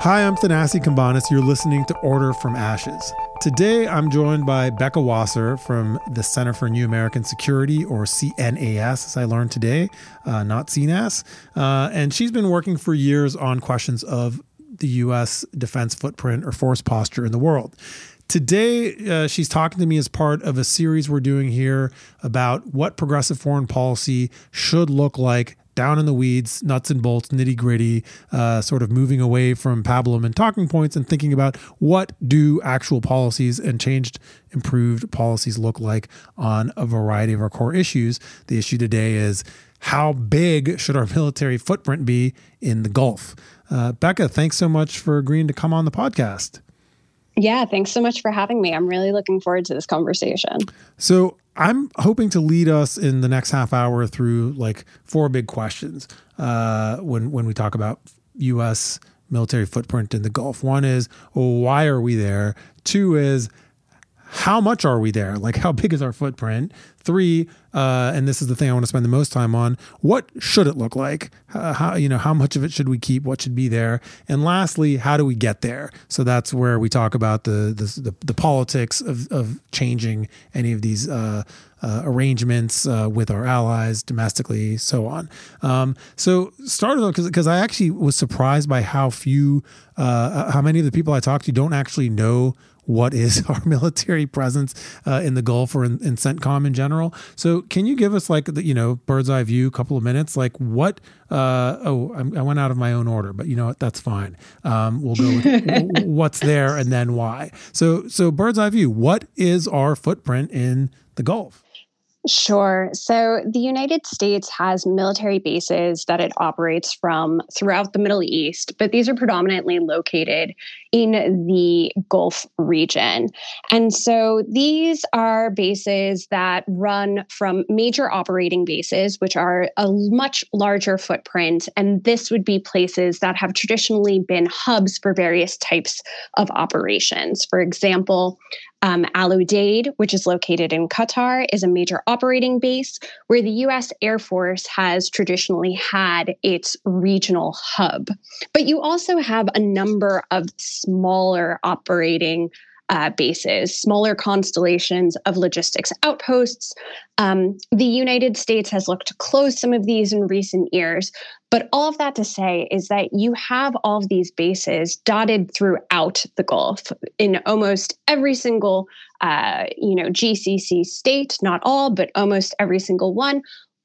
Hi, I'm Thanasi Cambanis. You're listening to Order from Ashes. Today, I'm joined by Becca Wasser from the Center for New American Security, or CNAS, as I learned today, uh, not CNAS. Uh, and she's been working for years on questions of the U.S. defense footprint or force posture in the world. Today, uh, she's talking to me as part of a series we're doing here about what progressive foreign policy should look like down in the weeds, nuts and bolts, nitty gritty, uh, sort of moving away from pablum and talking points and thinking about what do actual policies and changed, improved policies look like on a variety of our core issues. The issue today is how big should our military footprint be in the Gulf? Uh, Becca, thanks so much for agreeing to come on the podcast. Yeah, thanks so much for having me. I'm really looking forward to this conversation. So, I'm hoping to lead us in the next half hour through like four big questions uh, when when we talk about U.S. military footprint in the Gulf. One is why are we there? Two is how much are we there? Like, how big is our footprint? Three, uh, and this is the thing I want to spend the most time on. What should it look like? Uh, how you know how much of it should we keep? What should be there? And lastly, how do we get there? So that's where we talk about the the, the, the politics of, of changing any of these uh, uh, arrangements uh, with our allies domestically, so on. Um, so started because because I actually was surprised by how few, uh, how many of the people I talked to don't actually know what is our military presence uh, in the Gulf or in, in, CENTCOM in general. So, can you give us like the you know bird's eye view, a couple of minutes, like what? Uh, oh, I'm, i went out of my own order, but you know what? That's fine. Um, we'll go with what's there and then why. So, so bird's eye view. What is our footprint in the Gulf? Sure. So the United States has military bases that it operates from throughout the Middle East, but these are predominantly located in the Gulf region. And so these are bases that run from major operating bases, which are a much larger footprint. And this would be places that have traditionally been hubs for various types of operations. For example, um, Al Udeid, which is located in Qatar, is a major operating base where the US Air Force has traditionally had its regional hub. But you also have a number of smaller operating uh, bases, smaller constellations of logistics outposts. Um, the United States has looked to close some of these in recent years. But all of that to say is that you have all of these bases dotted throughout the Gulf in almost every single, uh, you know, GCC state, not all, but almost every single one.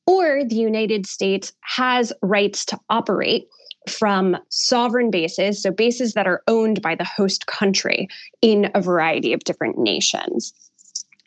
Or the United States has rights to operate from sovereign bases, so bases that are owned by the host country in a variety of different nations.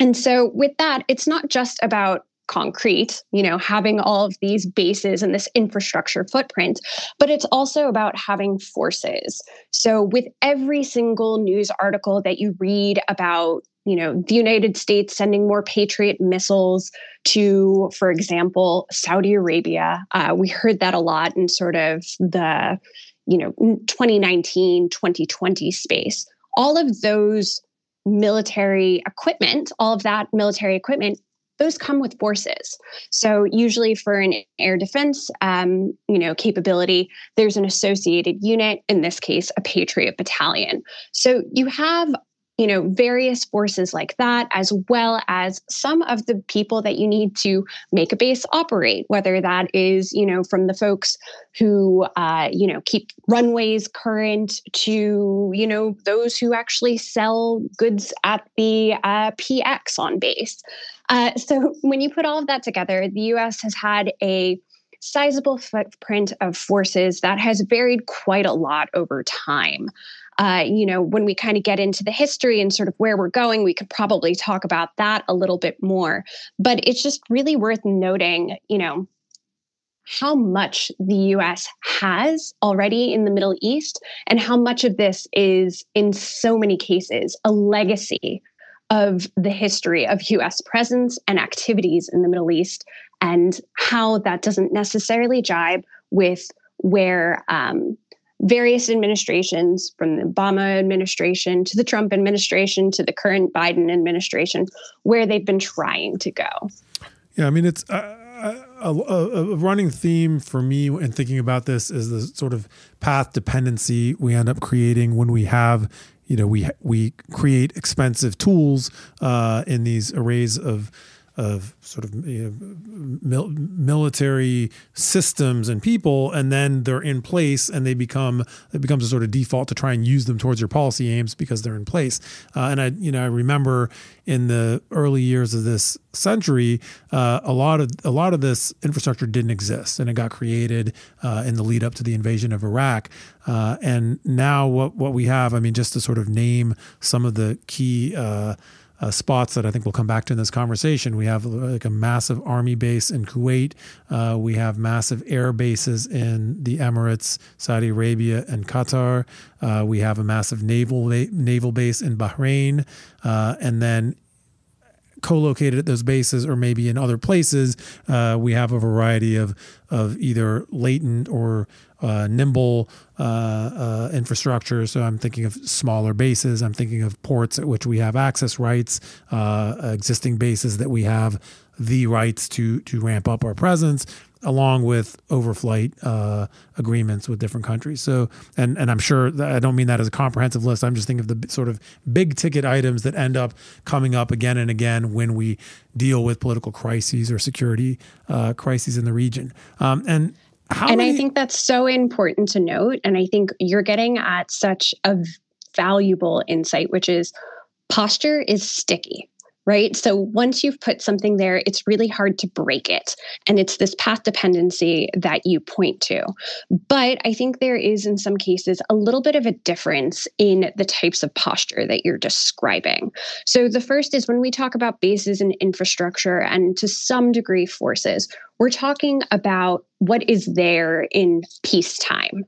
And so, with that, it's not just about concrete, you know, having all of these bases and this infrastructure footprint, but it's also about having forces. So, with every single news article that you read about you know, the United States sending more Patriot missiles to, for example, Saudi Arabia. Uh, we heard that a lot in sort of the, you know, 2019, 2020 space. All of those military equipment, all of that military equipment, those come with forces. So usually for an air defense, um, you know, capability, there's an associated unit. In this case, a Patriot battalion. So you have you know various forces like that as well as some of the people that you need to make a base operate whether that is you know from the folks who uh, you know keep runways current to you know those who actually sell goods at the uh, px on base. Uh, so when you put all of that together the us has had a sizable footprint of forces that has varied quite a lot over time uh, you know, when we kind of get into the history and sort of where we're going, we could probably talk about that a little bit more. But it's just really worth noting, you know, how much the US has already in the Middle East and how much of this is, in so many cases, a legacy of the history of US presence and activities in the Middle East, and how that doesn't necessarily jibe with where um, various administrations, from the Obama administration to the Trump administration to the current Biden administration, where they've been trying to go. Yeah, I mean, it's. Uh, a, a, running theme for me in thinking about this is the sort of path dependency we end up creating when we have you know we we create expensive tools uh, in these arrays of of sort of you know, mil- military systems and people, and then they're in place, and they become it becomes a sort of default to try and use them towards your policy aims because they're in place. Uh, and I, you know, I remember in the early years of this century, uh, a lot of a lot of this infrastructure didn't exist, and it got created uh, in the lead up to the invasion of Iraq. Uh, and now, what what we have, I mean, just to sort of name some of the key uh, uh, spots that I think we'll come back to in this conversation. We have like a massive army base in Kuwait. Uh, we have massive air bases in the Emirates, Saudi Arabia, and Qatar. Uh, we have a massive naval naval base in Bahrain, uh, and then co-located at those bases or maybe in other places, uh, we have a variety of of either latent or uh, nimble uh, uh, infrastructure. So I'm thinking of smaller bases. I'm thinking of ports at which we have access rights, uh, existing bases that we have the rights to to ramp up our presence along with overflight uh, agreements with different countries. So, and and I'm sure I don't mean that as a comprehensive list. I'm just thinking of the sort of big ticket items that end up coming up again and again when we deal with political crises or security uh, crises in the region. Um, and how and many- I think that's so important to note. And I think you're getting at such a valuable insight, which is posture is sticky right? So once you've put something there, it's really hard to break it. And it's this path dependency that you point to. But I think there is, in some cases, a little bit of a difference in the types of posture that you're describing. So the first is when we talk about bases and infrastructure and to some degree forces, we're talking about what is there in peacetime.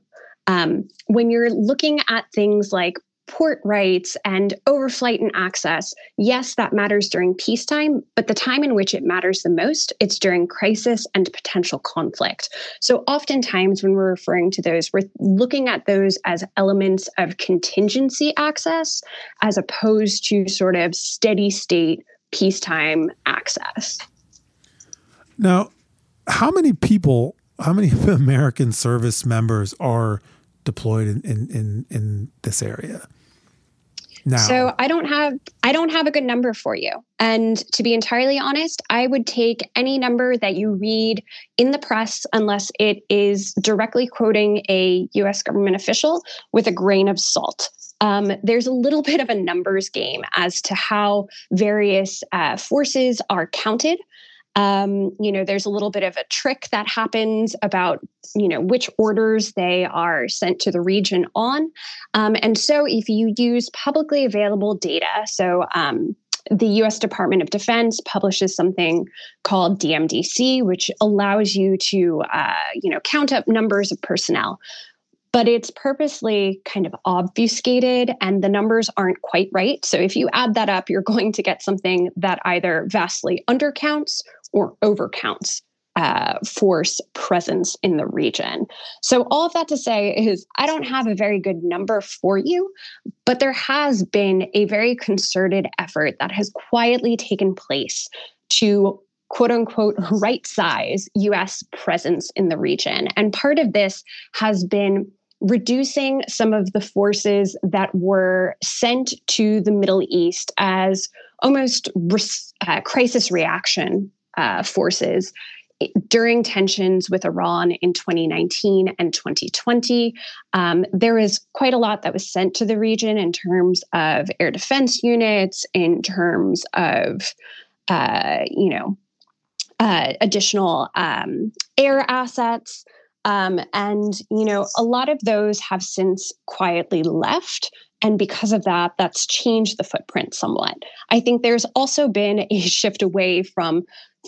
Um, when you're looking at things like port rights and overflight and access, yes, that matters during peacetime, but the time in which it matters the most, it's during crisis and potential conflict. So oftentimes when we're referring to those, we're looking at those as elements of contingency access as opposed to sort of steady state peacetime access. Now, how many people, how many American service members are deployed in, in, in, in this area? So I don't have I don't have a good number for you. And to be entirely honest, I would take any number that you read in the press unless it is directly quoting a US government official with a grain of salt. Um, there's a little bit of a numbers game as to how various uh, forces are counted. Um, you know, there's a little bit of a trick that happens about, you know, which orders they are sent to the region on. Um, and so if you use publicly available data, so um, the US Department of Defense publishes something called DMDC, which allows you to, uh, you know, count up numbers of personnel but it's purposely kind of obfuscated and the numbers aren't quite right. So if you add that up, you're going to get something that either vastly undercounts or overcounts uh, force presence in the region. So, all of that to say is, I don't have a very good number for you, but there has been a very concerted effort that has quietly taken place to quote unquote right size US presence in the region. And part of this has been reducing some of the forces that were sent to the Middle East as almost uh, crisis reaction uh, forces during tensions with Iran in 2019 and 2020. Um, there was quite a lot that was sent to the region in terms of air defense units, in terms of, uh, you know, uh, additional um, air assets. Um, and, you know, a lot of those have since quietly left. And because of that, that's changed the footprint somewhat. I think there's also been a shift away from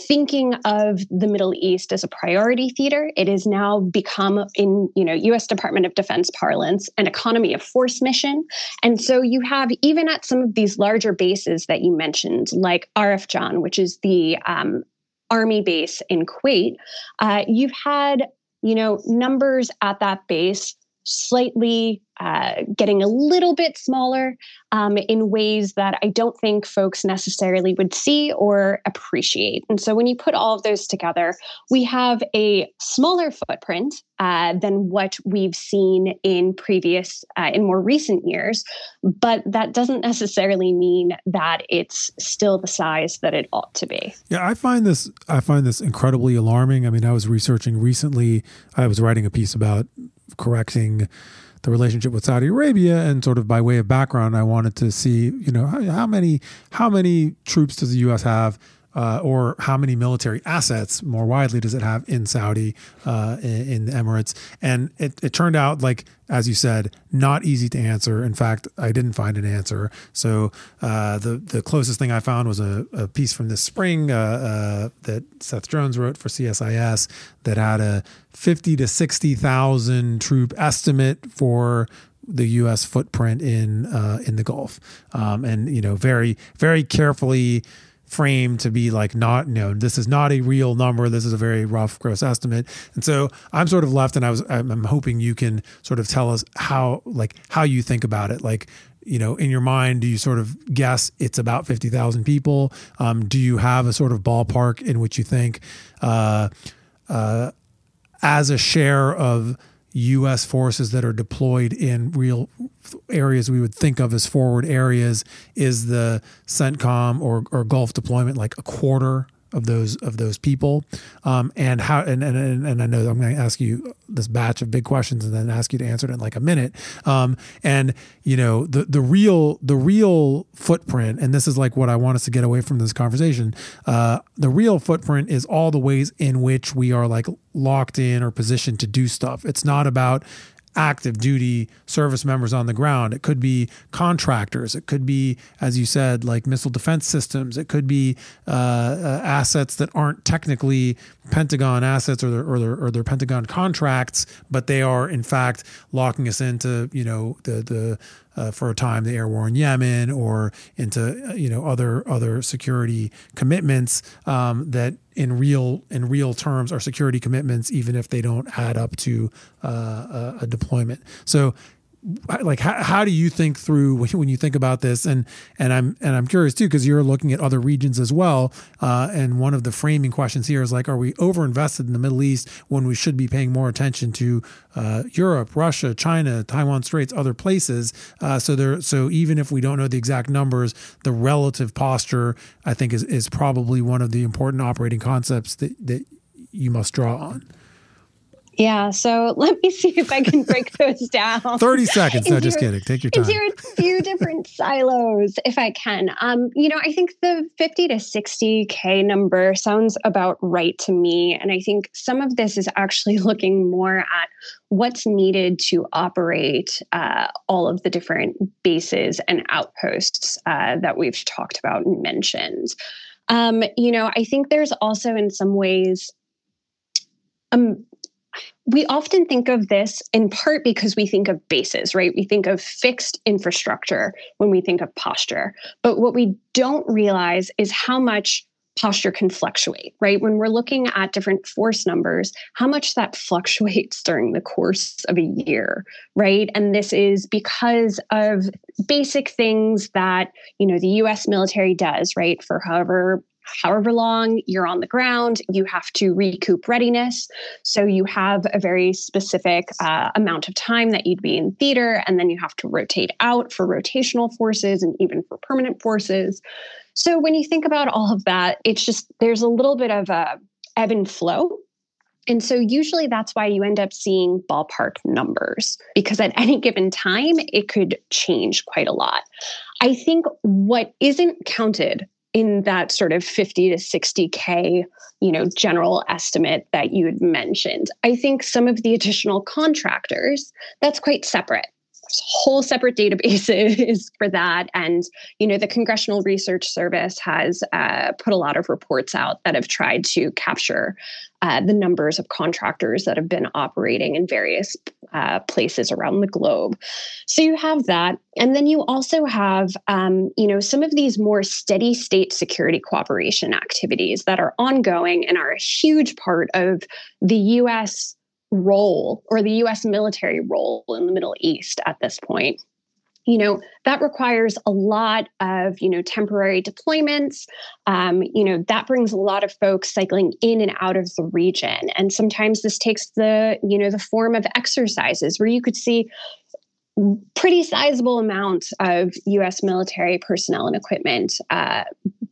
thinking of the Middle East as a priority theater. It has now become, in you know, U.S. Department of Defense parlance, an economy of force mission. And so you have even at some of these larger bases that you mentioned, like Arifjan, which is the um, army base in Kuwait, uh, you've had you know numbers at that base slightly uh, getting a little bit smaller um, in ways that I don't think folks necessarily would see or appreciate. And so when you put all of those together, we have a smaller footprint uh, than what we've seen in previous, uh, in more recent years. But that doesn't necessarily mean that it's still the size that it ought to be. Yeah, I find this I find this incredibly alarming. I mean, I was researching recently. I was writing a piece about correcting the relationship with Saudi Arabia, and sort of by way of background, I wanted to see, you know, how, how many how many troops does the U.S. have uh, or how many military assets more widely does it have in Saudi, uh, in, the Emirates? And it, it turned out, like, as you said, not easy to answer. In fact, I didn't find an answer. So uh, the, the closest thing I found was a, a piece from this spring uh, uh, that Seth Jones wrote for CSIS that had a 50 to 60,000 troop estimate for the U.S. footprint in uh, in the Gulf, um, and you know, very very carefully frame to be like not you this is not a real number. This is a very rough gross estimate. And so i'm sort of left and i was i'm hoping you can sort of tell us how like how you think about it. Like you know in your mind do you sort of guess it's about 50,000 people? Um, do you have a sort of ballpark in which you think uh, uh, as a share of U.S. forces that are deployed in real areas we would think of as forward areas is the CENTCOM or, or Gulf deployment like a quarter of those of those people. Um, and how and, and and I know I'm going to ask you this batch of big questions and then ask you to answer it in like a minute. Um, and you know the the real the real footprint and this is like what I want us to get away from this conversation uh, the real footprint is all the ways in which we are like locked in or positioned to do stuff. It's not about active duty service members on the ground. It could be contractors. It could be, as you said, like missile defense systems. It could be uh, uh, assets that aren't technically Pentagon assets or their, or their, or their Pentagon contracts, but they are in fact locking us into you know the the uh, for a time the air war in Yemen or into uh, you know other other security commitments um, that in real in real terms are security commitments even if they don't add up to uh, a, a deployment. So like how, how do you think through when you think about this? And and i'm and i'm curious too because you're looking at other regions as well uh, and one of the framing questions here is like are we over invested in the middle east when we should be paying more attention to uh, europe russia china taiwan straits other places? Uh, so there so even if we don't know the exact numbers the relative posture i think is is probably one of the important operating concepts that that you must draw on yeah, so let me see if I can break those down. 30 seconds. No, just kidding. Take your time. Into a few different silos, if I can. Um, you know, I think the 50 to 60K number sounds about right to me. And I think some of this is actually looking more at what's needed to operate uh, all of the different bases and outposts uh, that we've talked about and mentioned. Um, you know, I think there's also in some ways um, we often think of this in part because we think of bases, right? We think of fixed infrastructure when we think of posture. But what we don't realize is how much posture can fluctuate, right? When we're looking at different force numbers, how much that fluctuates during the course of a year, right? And this is because of basic things that, you know, the US military does, right? For however however long you're on the ground, you have to recoup readiness. So you have a very specific uh, amount of time that you'd be in theater, and then you have to rotate out for rotational forces and even for permanent forces. So when you think about all of that, it's just there's a little bit of a ebb and flow and so usually that's why you end up seeing ballpark numbers because at any given time it could change quite a lot. I think what isn't counted in that sort of 50 to 60k you know general estimate that you had mentioned. I think some of the additional contractors that's quite separate whole separate databases for that and you know the congressional research service has uh, put a lot of reports out that have tried to capture uh, the numbers of contractors that have been operating in various uh, places around the globe. So you have that, and then you also have, um, you know, some of these more steady state security cooperation activities that are ongoing and are a huge part of the U.S role or the US military role in the Middle East at this point. You know that requires a lot of you know temporary deployments. Um, you know that brings a lot of folks cycling in and out of the region. And sometimes this takes the you know the form of exercises where you could see pretty sizable amounts of us military personnel and equipment uh,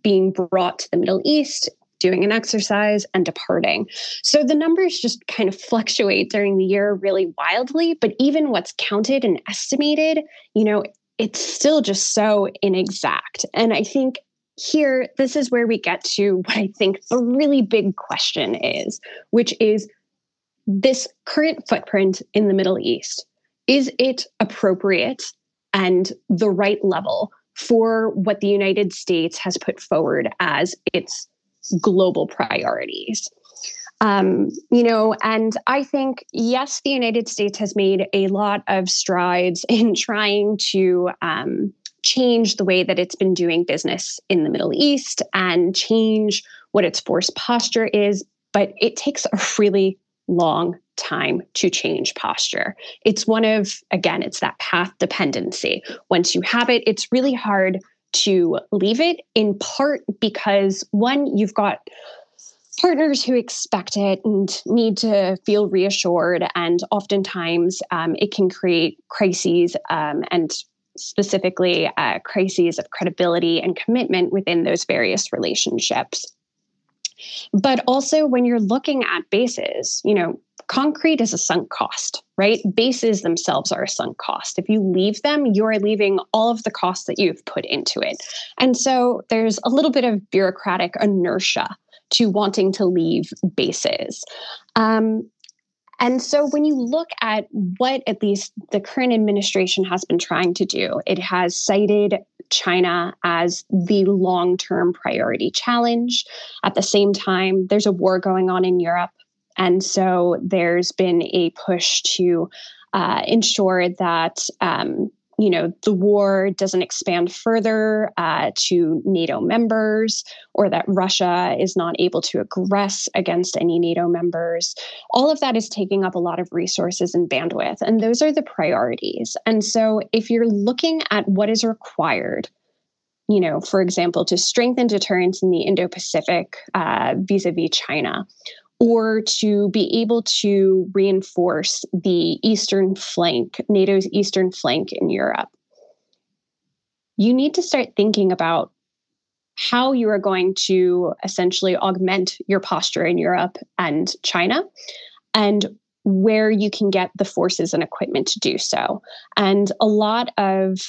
being brought to the middle east doing an exercise and departing. So the numbers just kind of fluctuate during the year really wildly, but even what's counted and estimated, you know, it's still just so inexact. And I think here, this is where we get to what I think the really big question is, which is this current footprint in the Middle East. Is it appropriate and the right level for what the United States has put forward as its global priorities. Um, you know, and I think, yes, the United States has made a lot of strides in trying to um, change the way that it's been doing business in the Middle East and change what its force posture is. But it takes a really long time to change posture. It's one of, again, it's that path dependency. Once you have it, it's really hard to leave it, in part because one, you've got partners who expect it and need to feel reassured. And oftentimes um, it can create crises um, and specifically uh, crises of credibility and commitment within those various relationships. But also, when you're looking at bases, you know, concrete is a sunk cost, right? Bases themselves are a sunk cost. If you leave them, you're leaving all of the costs that you've put into it. And so there's a little bit of bureaucratic inertia to wanting to leave bases. Um, and so when you look at what at least the current administration has been trying to do, it has cited China as the long term priority challenge. At the same time, there's a war going on in Europe. And so there's been a push to uh, ensure that um, you know the war doesn't expand further uh, to NATO members, or that Russia is not able to aggress against any NATO members. All of that is taking up a lot of resources and bandwidth, and those are the priorities. And so, if you're looking at what is required you know, for example, to strengthen deterrence in the Indo Pacific vis a vis China, or to be able to reinforce the eastern flank, NATO's eastern flank in Europe. You need to start thinking about how you are going to essentially augment your posture in Europe and China and where you can get the forces and equipment to do so. And a lot of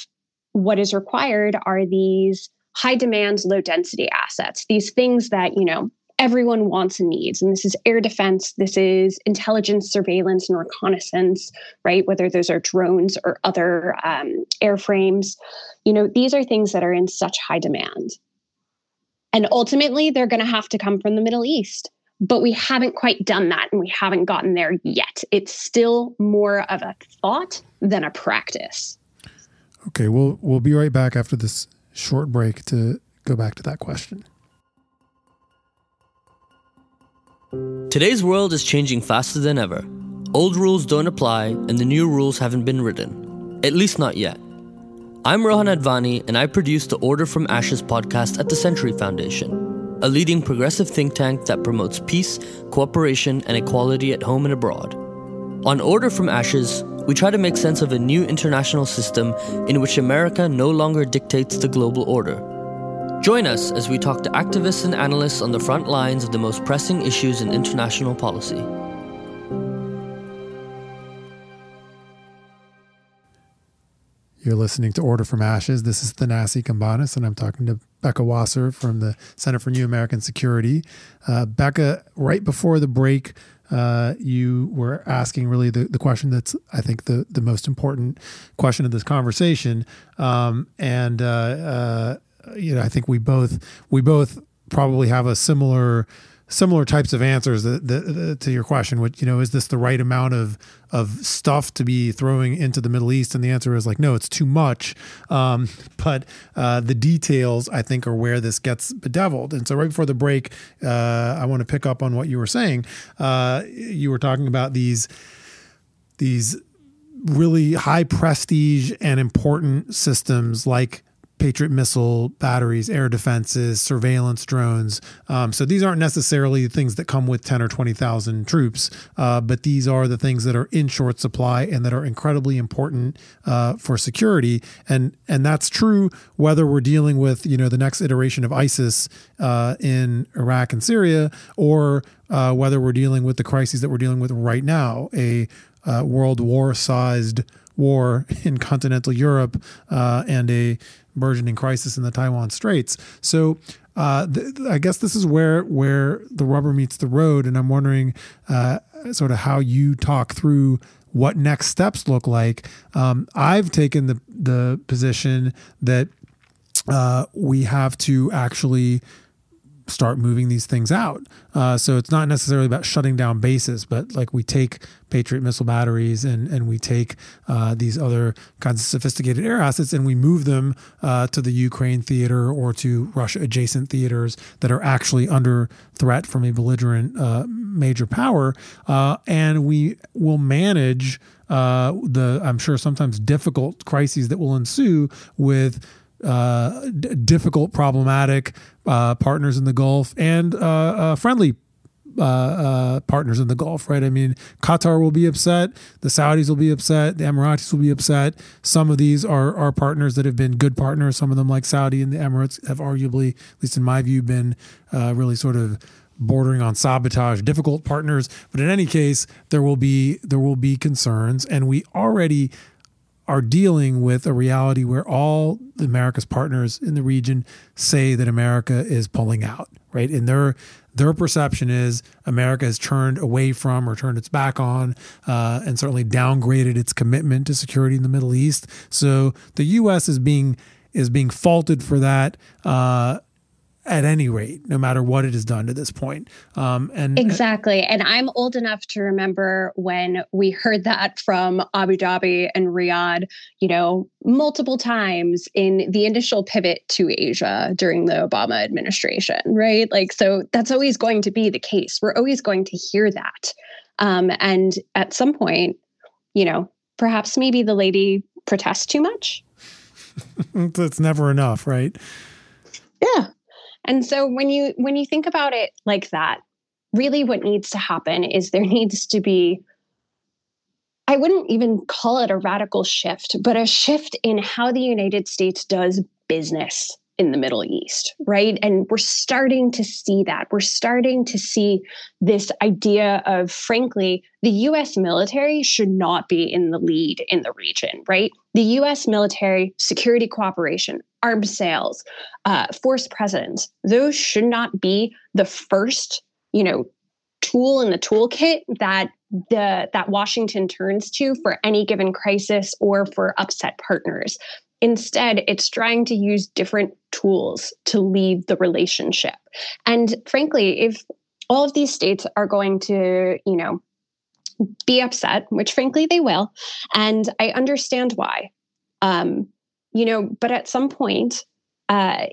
what is required are these high demand, low density assets, these things that, you know, everyone wants and needs. And this is air defense, this is intelligence, surveillance, and reconnaissance, right? Whether those are drones or other um, airframes. You know, these are things that are in such high demand. And ultimately, they're going to have to come from the Middle East. But we haven't quite done that and we haven't gotten there yet. It's still more of a thought than a practice. Okay, we'll we'll be right back after this short break to go back to that question. Today's world is changing faster than ever. Old rules don't apply, and the new rules haven't been written. At least not yet. I'm Rohan Advani, and I produce the Order from Ashes podcast at the Century Foundation, a leading progressive think tank that promotes peace, cooperation, and equality at home and abroad. On Order from Ashes, we try to make sense of a new international system in which America no longer dictates the global order Join us as we talk to activists and analysts on the front lines of the most pressing issues in international policy. You're listening to Order from Ashes. This is Thanasi Cambanis, and I'm talking to Becca Wasser from the Center for New American Security. Uh, Becca, right before the break, uh, you were asking really the, the question that's, I think, the, the most important question of this conversation. Um, and uh, uh you know, I think we both we both probably have a similar similar types of answers that, that, to your question. Which you know, is this the right amount of of stuff to be throwing into the Middle East? And the answer is like, no, it's too much. Um, but uh, the details, I think, are where this gets bedeviled. And so, right before the break, uh, I want to pick up on what you were saying. Uh, you were talking about these these really high prestige and important systems like Patriot missile batteries, air defenses, surveillance drones. Um, so these aren't necessarily things that come with 10 or 20,000 troops, uh, but these are the things that are in short supply and that are incredibly important uh, for security. And and that's true whether we're dealing with you know the next iteration of ISIS uh, in Iraq and Syria, or uh, whether we're dealing with the crises that we're dealing with right now, a uh, world war sized war in continental Europe uh, and a burgeoning crisis in the Taiwan Straits. So uh, th- I guess this is where where the rubber meets the road, and I'm wondering uh, sort of how you talk through what next steps look like. Um, I've taken the the position that uh, we have to actually start moving these things out. Uh, so it's not necessarily about shutting down bases, but like we take Patriot missile batteries and and we take uh, these other kinds of sophisticated air assets and we move them uh, to the Ukraine theater or to Russia adjacent theaters that are actually under threat from a belligerent uh, major power, uh, and we will manage. Uh, the I'm sure sometimes difficult crises that will ensue with uh, d- difficult, problematic uh, partners in the Gulf and uh, uh friendly uh, uh, partners in the Gulf, right? I mean, Qatar will be upset, the Saudis will be upset, the Emiratis will be upset. Some of these are are partners that have been good partners. Some of them, like Saudi and the Emirates, have arguably, at least in my view, been really sort of bordering on sabotage, difficult partners. But in any case, there will be there will be concerns, and we already are dealing with a reality where all America's partners in the region say that America is pulling out, right? And their their perception is America has turned away from or turned its back on, uh, and certainly downgraded its commitment to security in the Middle East. So the U.S. is being is being faulted for that. Uh, at any rate, no matter what it has done to this point. Um, and exactly. And I'm old enough to remember when we heard that from Abu Dhabi and Riyadh, you know, multiple times in the initial pivot to Asia during the Obama administration, right? Like, so that's always going to be the case. We're always going to hear that. Um, and at some point, you know, perhaps maybe the lady protests too much. That's never enough, right? Yeah. And so when you when you think about it like that, really what needs to happen is there needs to be I wouldn't even call it a radical shift, but a shift in how the United States does business in the Middle East, right? And we're starting to see that. We're starting to see this idea of, frankly, the US military should not be in the lead in the region, right? The US military, security cooperation, arms sales, uh, force presence, those should not be the first, you know, tool in the toolkit that the that Washington turns to for any given crisis or for upset partners. Instead, it's trying to use different tools to lead the relationship. And frankly, if all of these states are going to, you know, be upset, which frankly they will, and I understand why. Um, you know, but at some point, uh,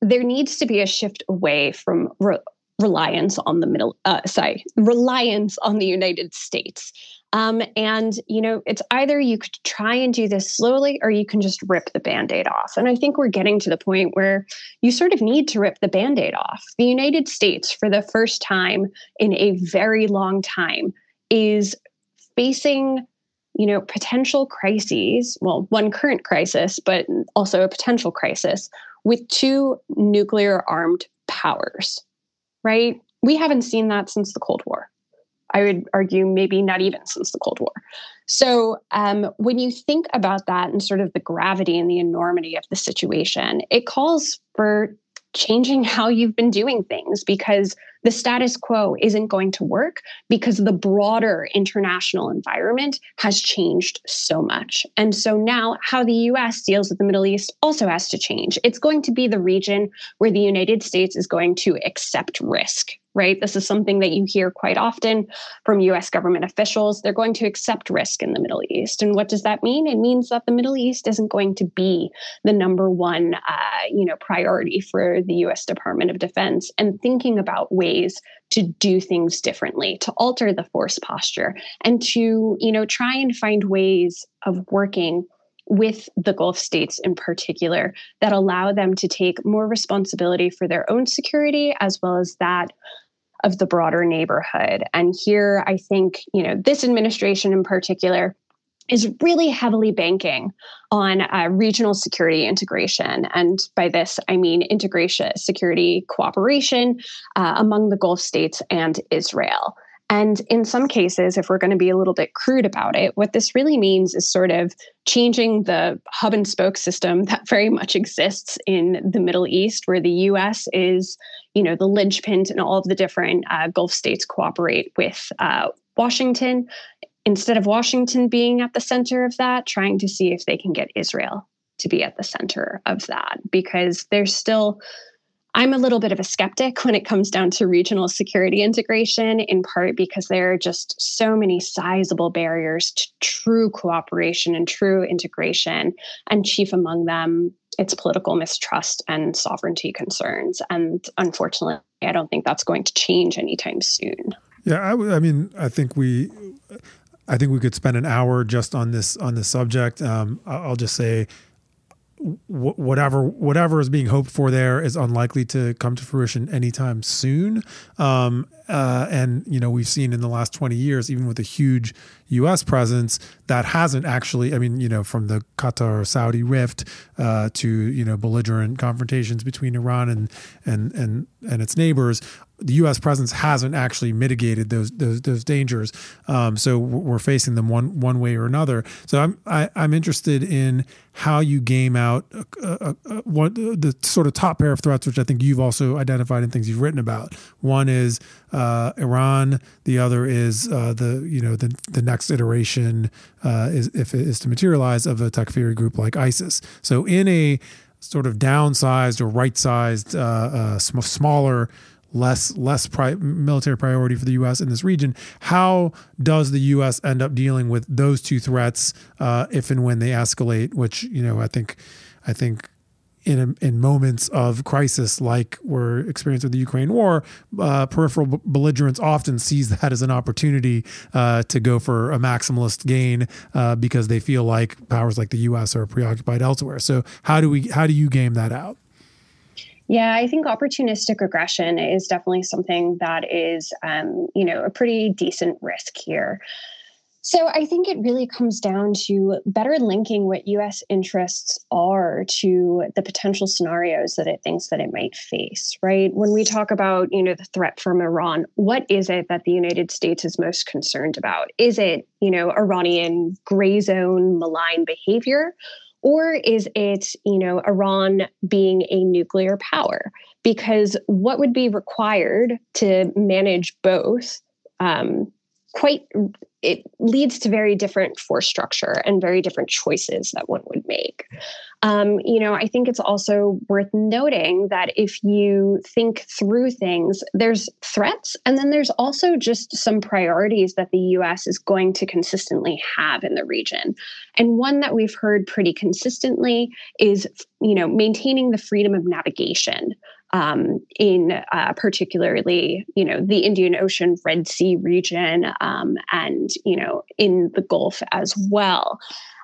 there needs to be a shift away from re- reliance on the middle, uh, sorry, reliance on the United States. Um, and, you know, it's either you could try and do this slowly or you can just rip the band aid off. And I think we're getting to the point where you sort of need to rip the band aid off. The United States, for the first time in a very long time, is facing you know potential crises well one current crisis but also a potential crisis with two nuclear armed powers right we haven't seen that since the cold war I would argue maybe not even since the Cold War. So um, when you think about that and sort of the gravity and the enormity of the situation, it calls for changing how you've been doing things because the status quo isn't going to work because the broader international environment has changed so much. And so now how the US deals with the Middle East also has to change. It's going to be the region where the United States is going to accept risk right? This is something that you hear quite often from US government officials. They're going to accept risk in the Middle East. And what does that mean? It means that the Middle East isn't going to be the number one uh, you know, priority for the US Department of Defense. And thinking about ways to do things differently, to alter the force posture, and to you know, try and find ways of working with the Gulf states in particular that allow them to take more responsibility for their own security as well as that of the broader neighborhood. And here, I think, you know, this administration in particular is really heavily banking on uh, regional security integration. And by this, I mean integration, security cooperation uh, among the Gulf states and Israel. And in some cases, if we're going to be a little bit crude about it, what this really means is sort of changing the hub and spoke system that very much exists in the Middle East, where the US is, you know, the linchpin and all of the different uh, Gulf states cooperate with uh, Washington. Instead of Washington being at the center of that, trying to see if they can get Israel to be at the center of that, because there's still I'm a little bit of a skeptic when it comes down to regional security integration, in part because there are just so many sizable barriers to true cooperation and true integration. And chief among them, it's political mistrust and sovereignty concerns. And unfortunately, I don't think that's going to change anytime soon. Yeah, I, I mean, I think we. I think we could spend an hour just on this on this subject. Um, I'll just say whatever whatever is being hoped for there is unlikely to come to fruition anytime soon. Um, uh, and you know we've seen in the last 20 years, even with a huge U.S. presence, that hasn't actually. I mean, you know, from the Qatar Saudi rift uh, to you know belligerent confrontations between Iran and and and and its neighbors, the U.S. presence hasn't actually mitigated those those, those dangers. Um, so we're facing them one one way or another. So I'm I, am i am interested in how you game out uh, uh, uh, what the sort of top pair of threats, which I think you've also identified in things you've written about. One is uh, Iran. The other is uh, the you know the the next iteration uh, is if it is to materialize of a Takfiri group like ISIS. So in a sort of downsized or right-sized, sm- smaller less less pri- military priority for the U.S. in this region. How does the U.S. end up dealing with those two threats uh, if and when they escalate? Which you know, I think, I think. In, in moments of crisis like we're experiencing with the Ukraine war, uh, peripheral b- belligerents often sees that as an opportunity uh, to go for a maximalist gain uh, because they feel like powers like the U.S. are preoccupied elsewhere. So how do we how do you game that out? Yeah, I think opportunistic aggression is definitely something that is, um, you know, a pretty decent risk here. So I think it really comes down to better linking what U.S. interests are to the potential scenarios that it thinks that it might face. Right? When we talk about, you know, the threat from Iran, what is it that the United States is most concerned about? Is it, you know, Iranian gray zone malign behavior? Or is it, you know, Iran being a nuclear power? Because what would be required to manage both um, quite it leads to very different force structure and very different choices that one would make. Um, you know, I think it's also worth noting that if you think through things, there's threats, and then there's also just some priorities that the US is going to consistently have in the region. And one that we've heard pretty consistently is, you know, maintaining the freedom of navigation um, in uh, particularly, you know, the Indian Ocean, Red Sea region, um, and you know, in the Gulf as well.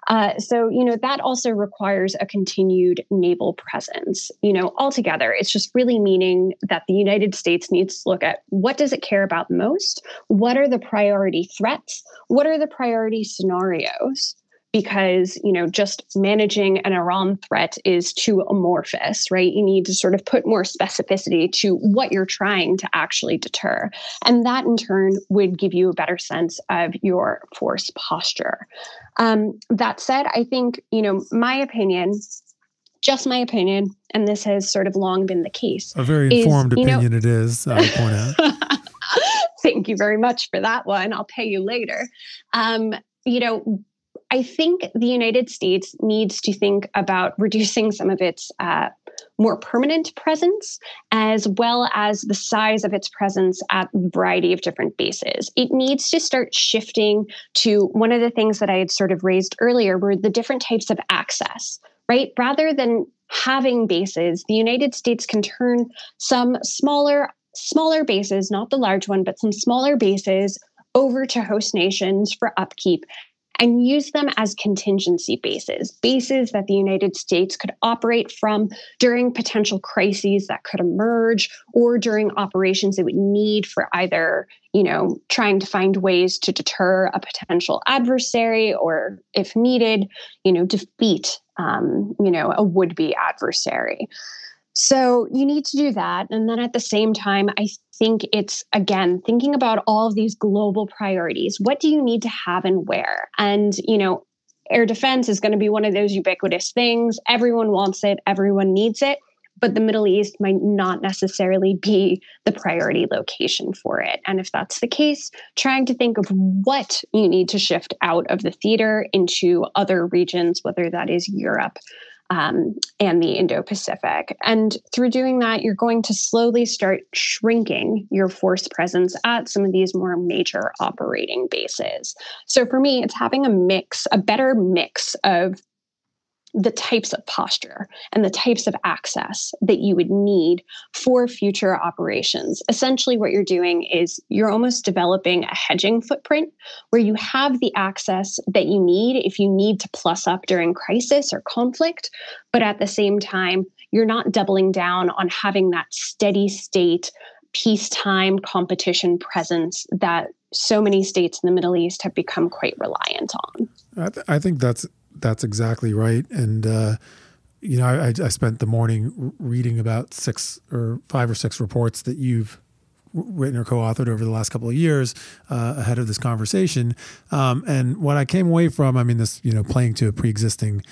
Uh, so, you know, that also requires a continued naval presence. You know, altogether, it's just really meaning that the United States needs to look at what does it care about most? What are the priority threats? What are the priority scenarios? Because you know just managing an Iran threat is too amorphous, right? You need to sort of put more specificity to what you're trying to actually deter, and that in turn would give you a better sense of your force posture. Um, that said, I think you know my opinion. Just my opinion, and this has sort of long been the case. A very informed is, opinion know, it is, I point out. Thank you very much for that one. I'll pay you later. Um, you know, I think the United States needs to think about reducing some of its uh, more permanent presence, as well as the size of its presence at a variety of different bases. It needs to start shifting to one of the things that I had sort of raised earlier were the different types of access, right? Rather than having bases, the United States can turn some smaller smaller bases, not the large one, but some smaller bases over to host nations for upkeep and use them as contingency bases, bases that the United States could operate from during potential crises that could emerge or during operations it would need for either, you know, trying to find ways to deter a potential adversary or, if needed, you know, defeat, um, you know, a would-be adversary. So you need to do that. And then at the same time, I think it's again thinking about all of these global priorities. What do you need to have and where? And, you know, air defense is going to be one of those ubiquitous things. Everyone wants it, everyone needs it. But the Middle East might not necessarily be the priority location for it. And if that's the case, trying to think of what you need to shift out of the theater into other regions, whether that is Europe um, and the Indo Pacific. And through doing that, you're going to slowly start shrinking your force presence at some of these more major operating bases. So for me, it's having a mix, a better mix of the types of posture and the types of access that you would need for future operations. Essentially, what you're doing is you're almost developing a hedging footprint where you have the access that you need if you need to plus up during crisis or conflict, but at the same time, you're not doubling down on having that steady state peacetime competition presence that so many states in the Middle East have become quite reliant on. I, th- I think that's that's exactly right. And, uh, you know, I, I, spent the morning reading about six or five or six reports that you've written or co-authored over the last couple of years uh, ahead of this conversation. Um, and what I came away from, I mean, this, you know, playing to a pre-existing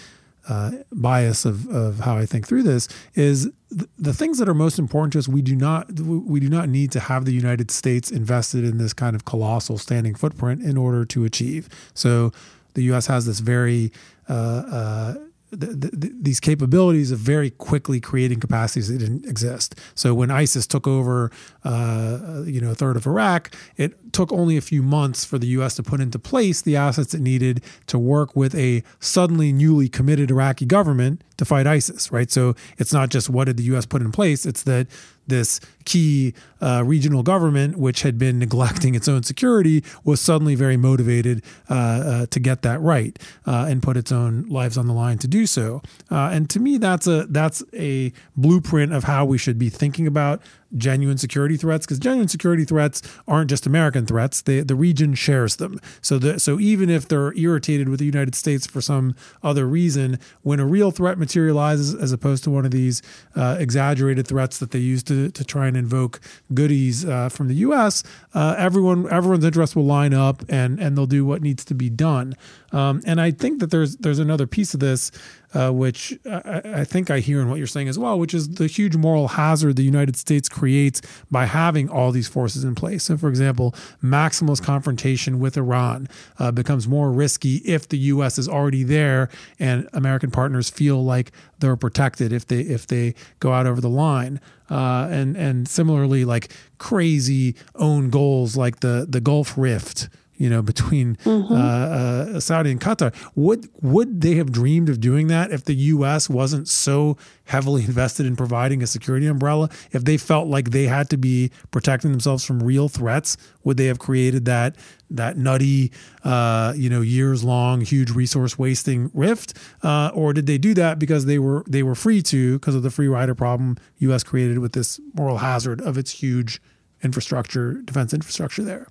uh, bias of, of how I think through this is th- the things that are most important to us. We do not we do not need to have the United States invested in this kind of colossal standing footprint in order to achieve. So the U.S. has this very uh, uh, the, the, these capabilities of very quickly creating capacities that didn't exist. So when ISIS took over, uh, you know, a third of Iraq, it took only a few months for the U.S. to put into place the assets it needed to work with a suddenly newly committed Iraqi government to fight ISIS. Right. So it's not just what did the U.S. put in place; it's that this key uh, regional government, which had been neglecting its own security, was suddenly very motivated uh, uh, to get that right uh, and put its own lives on the line to do so. Uh, and to me, that's a that's a blueprint of how we should be thinking about genuine security threats because genuine security threats aren't just American threats. They, the region shares them. So the, so even if they're irritated with the United States for some other reason, when a real threat materializes, as opposed to one of these uh, exaggerated threats that they use to, to try and invoke goodies uh, from the U.S., uh, everyone everyone's interest will line up and and they'll do what needs to be done. Um, and I think that there's there's another piece of this uh, which I, I, think I hear in what you're saying as well, which is the huge moral hazard the United States creates by having all these forces in place. So, for example, maximalist confrontation with Iran uh, becomes more risky if the U.S. is already there and American partners feel like they're protected if they if they go out over the line. Uh, and and similarly, like crazy own goals like the the Gulf Rift you know, between mm-hmm. uh, uh, Saudi and Qatar. Would would they have dreamed of doing that if the U.S. wasn't so heavily invested in providing a security umbrella? If they felt like they had to be protecting themselves from real threats, would they have created that that nutty, uh, you know, years long, huge resource wasting rift, uh, or did they do that because they were they were free to because of the free rider problem U.S. created with this moral hazard of its huge infrastructure, defense infrastructure there?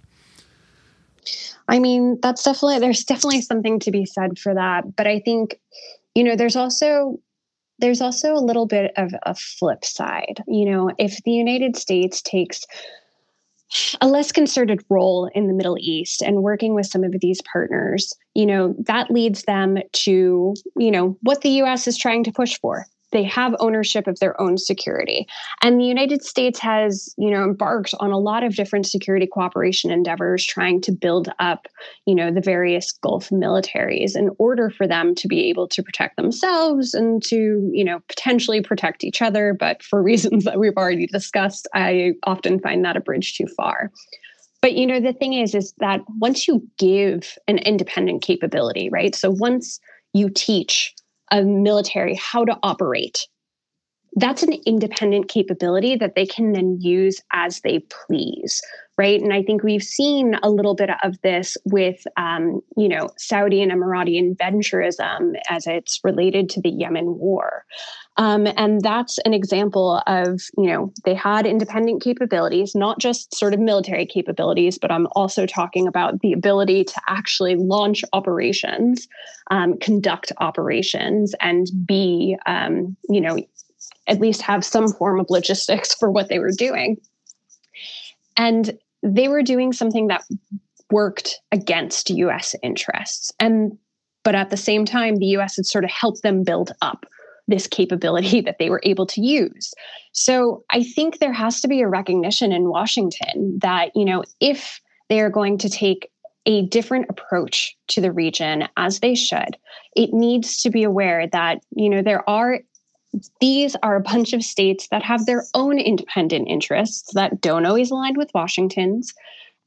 I mean, that's definitely, there's definitely something to be said for that. But I think, you know, there's also, there's also a little bit of a flip side. You know, if the United States takes a less concerted role in the Middle East and working with some of these partners, you know, that leads them to, you know, what the US is trying to push for they have ownership of their own security. And the United States has, you know, embarked on a lot of different security cooperation endeavors trying to build up, you know, the various Gulf militaries in order for them to be able to protect themselves and to, you know, potentially protect each other. But for reasons that we've already discussed, I often find that a bridge too far. But you know, the thing is, is that once you give an independent capability, right? So once you teach a military how to operate. That's an independent capability that they can then use as they please, right? And I think we've seen a little bit of this with, um, you know, Saudi and Emirati adventurism as it's related to the Yemen war. Um, and that's an example of, you know, they had independent capabilities, not just sort of military capabilities, but I'm also talking about the ability to actually launch operations, um, conduct operations, and be, um, you know, at least have some form of logistics for what they were doing. And they were doing something that worked against US interests. And but at the same time, the US had sort of helped them build up this capability that they were able to use. So I think there has to be a recognition in Washington that, you know, if they are going to take a different approach to the region as they should, it needs to be aware that, you know, there are these are a bunch of states that have their own independent interests that don't always align with Washington's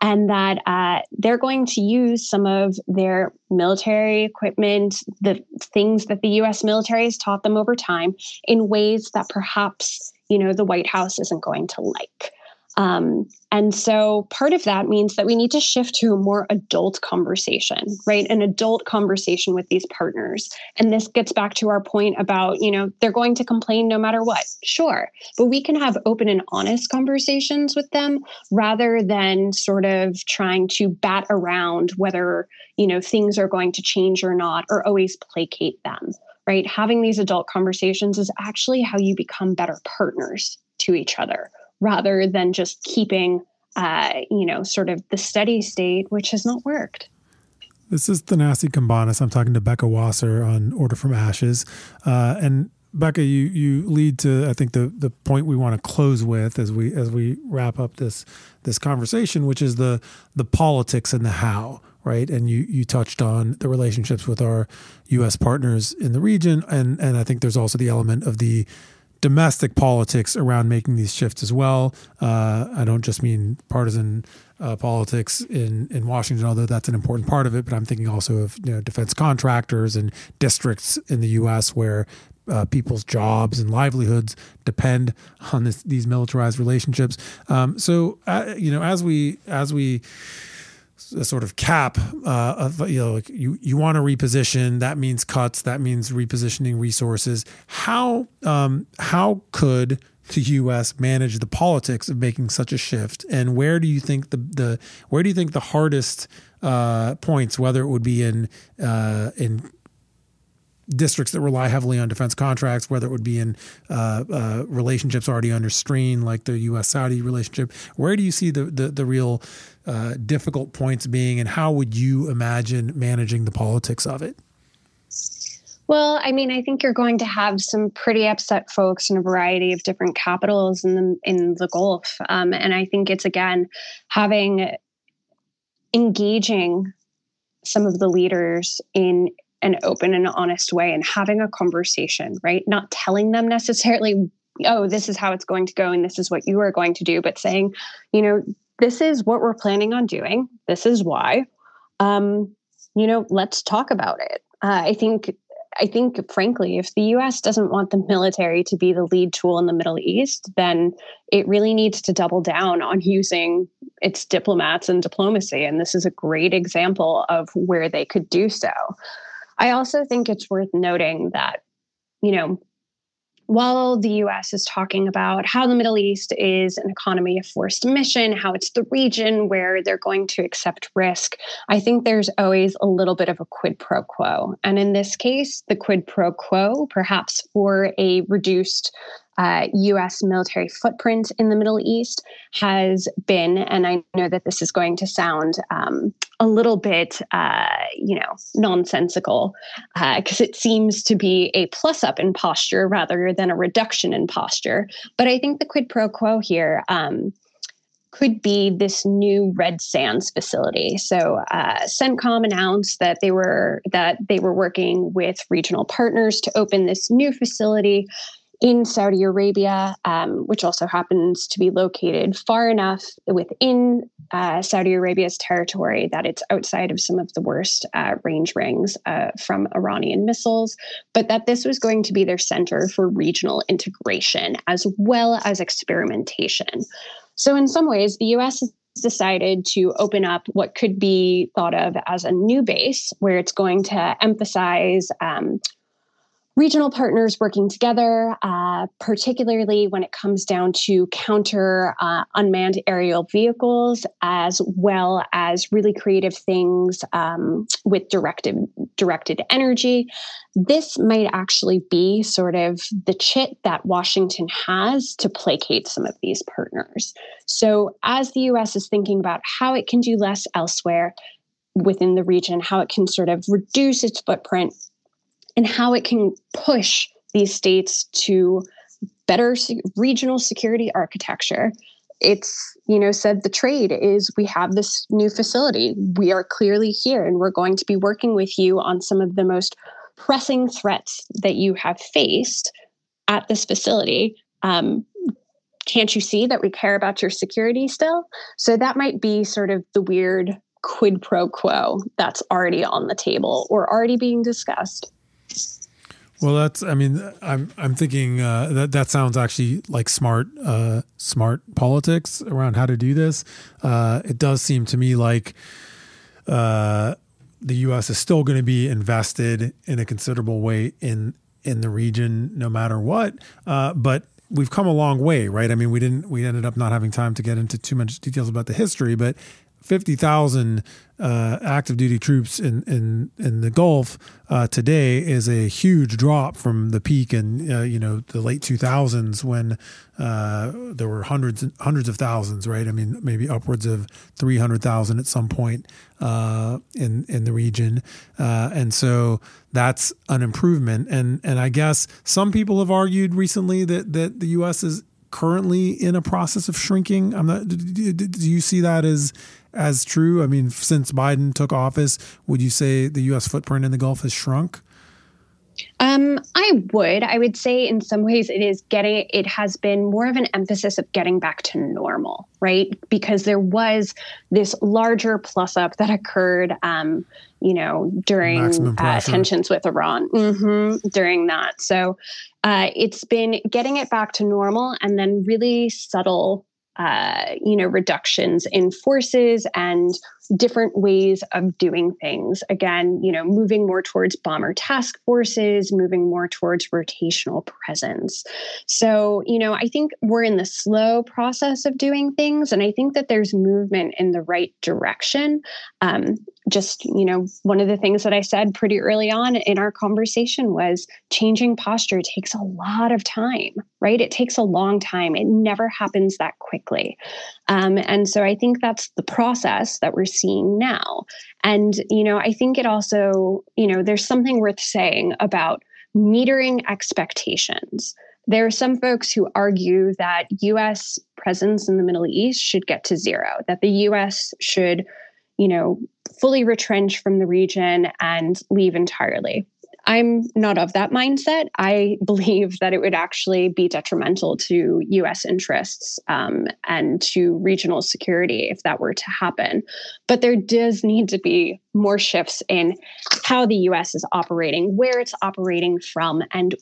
and that uh, they're going to use some of their military equipment, the things that the U.S. military has taught them over time, in ways that perhaps you know the White House isn't going to like. Um, and so part of that means that we need to shift to a more adult conversation, right? An adult conversation with these partners. And this gets back to our point about, you know, they're going to complain no matter what. Sure. But we can have open and honest conversations with them rather than sort of trying to bat around whether, you know, things are going to change or not or always placate them, right? Having these adult conversations is actually how you become better partners to each other rather than just keeping, uh, you know, sort of the steady state, which has not worked. This is Thanasi Cambanis. I'm talking to Becca Wasser on Order from Ashes. Uh, and Becca, you you lead to I think the the point we want to close with as we as we wrap up this this conversation, which is the the politics and the how, right? And you you touched on the relationships with our U.S. partners in the region, and and I think there's also the element of the domestic politics around making these shifts as well. Uh, I don't just mean partisan uh, politics in in Washington, although that's an important part of it. But I'm thinking also of you know defense contractors and districts in the U.S. where uh, people's jobs and livelihoods depend on this, these militarized relationships. Um, so uh, you know, as we as we a sort of cap uh, of you know like you you want to reposition that means cuts that means repositioning resources how um, how could the U.S. manage the politics of making such a shift and where do you think the the where do you think the hardest uh, points whether it would be in uh, in districts that rely heavily on defense contracts, whether it would be in uh, uh, relationships already under strain, like the U.S. Saudi relationship. Where do you see the the, the real uh, difficult points being, and how would you imagine managing the politics of it? Well, I mean, I think you're going to have some pretty upset folks in a variety of different capitals in the in the Gulf, um, and I think it's again having engaging some of the leaders in an open and honest way and having a conversation, right? Not telling them necessarily, oh, this is how it's going to go and this is what you are going to do, but saying, you know, this is what we're planning on doing. This is why. Um, you know, let's talk about it. Uh, I think I think, frankly, if the US doesn't want the military to be the lead tool in the Middle East, then it really needs to double down on using its diplomats and diplomacy. And this is a great example of where they could do so. I also think it's worth noting that, you know, while the US is talking about how the Middle East is an economy of forced mission, how it's the region where they're going to accept risk, I think there's always a little bit of a quid pro quo. And in this case, the quid pro quo, perhaps for a reduced uh, U.S. military footprint in the Middle East has been, and I know that this is going to sound um, a little bit, uh, you know, nonsensical, because uh, it seems to be a plus up in posture rather than a reduction in posture. But I think the quid pro quo here. Um, could be this new Red Sands facility. So uh, CENTCOM announced that they were that they were working with regional partners to open this new facility in Saudi Arabia, um, which also happens to be located far enough within uh, Saudi Arabia's territory that it's outside of some of the worst uh, range rings uh, from Iranian missiles, but that this was going to be their center for regional integration as well as experimentation. So, in some ways, the US has decided to open up what could be thought of as a new base where it's going to emphasize um, regional partners working together, uh, particularly when it comes down to counter uh, unmanned aerial vehicles, as well as really creative things um, with directed directed energy. This might actually be sort of the chit that Washington has to placate some of these partners. So, as the U.S. is thinking about how it can do less elsewhere within the region, how it can sort of reduce its footprint and how it can push these states to better regional security architecture. It's you know said the trade is we have this new facility. We are clearly here and we're going to be working with you on some of the most pressing threats that you have faced at this facility. Um, can't you see that we care about your security still? So that might be sort of the weird quid pro quo that's already on the table or already being discussed well, that's. I mean, I'm. I'm thinking uh, that that sounds actually like smart, uh, smart politics around how to do this. Uh, it does seem to me like uh, the U.S. is still going to be invested in a considerable way in in the region, no matter what. Uh, but we've come a long way, right? I mean, we didn't. We ended up not having time to get into too much details about the history, but fifty thousand uh, active duty troops in in in the Gulf uh, today is a huge drop from the peak in uh, you know the late 2000s when uh, there were hundreds hundreds of thousands right? I mean maybe upwards of 300,000 at some point uh, in in the region. Uh, and so that's an improvement. And and I guess some people have argued recently that that the US is currently in a process of shrinking. I'm not do you see that as as true? I mean, since Biden took office, would you say the U.S. footprint in the Gulf has shrunk? Um, I would. I would say in some ways it is getting, it has been more of an emphasis of getting back to normal, right? Because there was this larger plus up that occurred, um, you know, during uh, tensions with Iran, mm-hmm, during that. So uh, it's been getting it back to normal and then really subtle uh, you know, reductions in forces and different ways of doing things. Again, you know, moving more towards bomber task forces, moving more towards rotational presence. So, you know, I think we're in the slow process of doing things, and I think that there's movement in the right direction. Um, just, you know, one of the things that I said pretty early on in our conversation was changing posture takes a lot of time, right? It takes a long time. It never happens that quickly. Um, and so I think that's the process that we're seeing now. And, you know, I think it also, you know, there's something worth saying about metering expectations. There are some folks who argue that US presence in the Middle East should get to zero, that the US should, you know, fully retrench from the region and leave entirely. I'm not of that mindset. I believe that it would actually be detrimental to US interests um, and to regional security if that were to happen. But there does need to be more shifts in how the US is operating, where it's operating from, and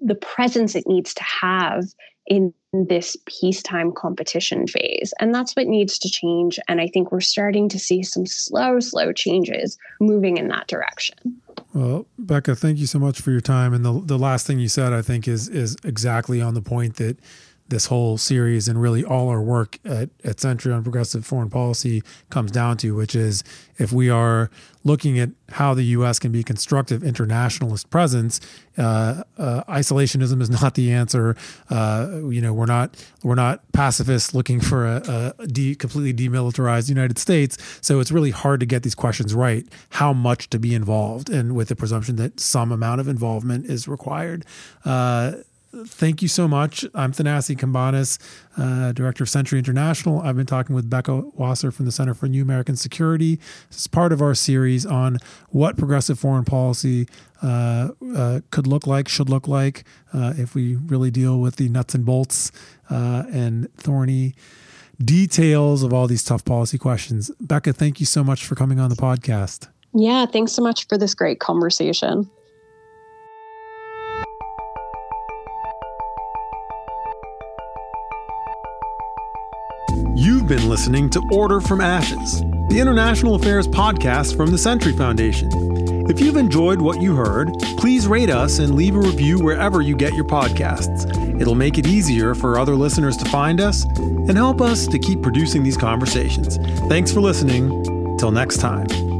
the presence it needs to have in this peacetime competition phase. And that's what needs to change. And I think we're starting to see some slow, slow changes moving in that direction. Well, Becca, thank you so much for your time. And the the last thing you said, I think, is is exactly on the point that this whole series and really all our work at, at Century on progressive foreign policy comes down to, which is if we are looking at how the U.S. can be a constructive internationalist presence, uh, uh, isolationism is not the answer. Uh, you know, we're not we're not pacifists looking for a, a de- completely demilitarized United States. So it's really hard to get these questions right. How much to be involved, and with the presumption that some amount of involvement is required. Thank you so much. I'm Thanasi Cambanis, uh, Director of Century International. I've been talking with Becca Wasser from the Center for New American Security. This is part of our series on what progressive foreign policy uh, uh, could look like, should look like, uh, if we really deal with the nuts and bolts uh, and thorny details of all these tough policy questions. Becca, thank you so much for coming on the podcast. Yeah, thanks so much for this great conversation. Been listening to Order from Ashes, the international affairs podcast from the Century Foundation. If you've enjoyed what you heard, please rate us and leave a review wherever you get your podcasts. It'll make it easier for other listeners to find us and help us to keep producing these conversations. Thanks for listening. Till next time.